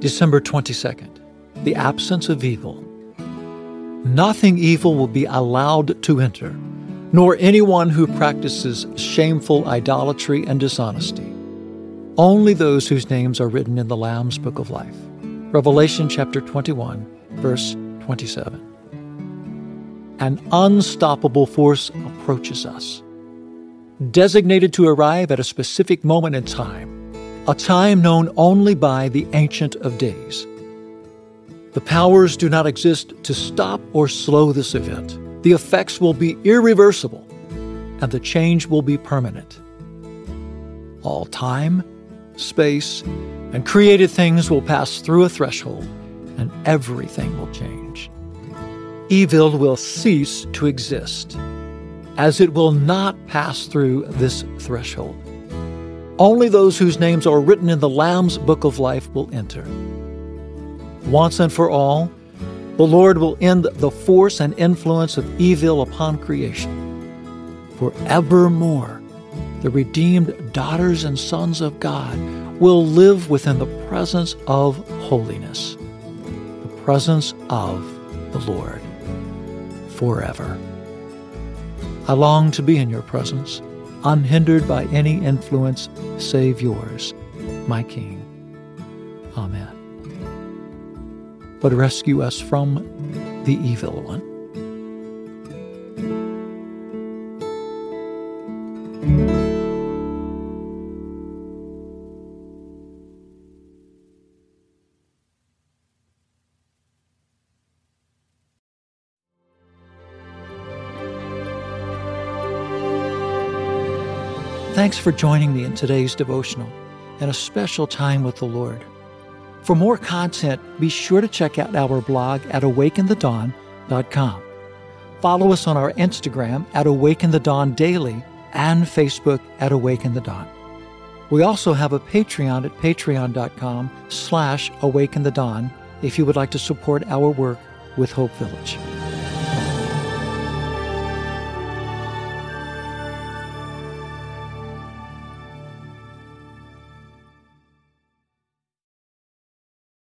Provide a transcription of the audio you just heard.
December 22nd, the absence of evil. Nothing evil will be allowed to enter, nor anyone who practices shameful idolatry and dishonesty. Only those whose names are written in the Lamb's Book of Life. Revelation chapter 21, verse 27. An unstoppable force approaches us, designated to arrive at a specific moment in time a time known only by the Ancient of Days. The powers do not exist to stop or slow this event. The effects will be irreversible, and the change will be permanent. All time, space, and created things will pass through a threshold, and everything will change. Evil will cease to exist, as it will not pass through this threshold. Only those whose names are written in the Lamb's book of life will enter. Once and for all, the Lord will end the force and influence of evil upon creation. Forevermore, the redeemed daughters and sons of God will live within the presence of holiness, the presence of the Lord, forever. I long to be in your presence unhindered by any influence save yours, my King. Amen. But rescue us from the evil one. Thanks for joining me in today's devotional and a special time with the Lord. For more content, be sure to check out our blog at awakeinthedawn.com. Follow us on our Instagram at Awake In the Dawn Daily and Facebook at Awake In the Dawn. We also have a Patreon at patreon.com slash awake in the dawn if you would like to support our work with Hope Village.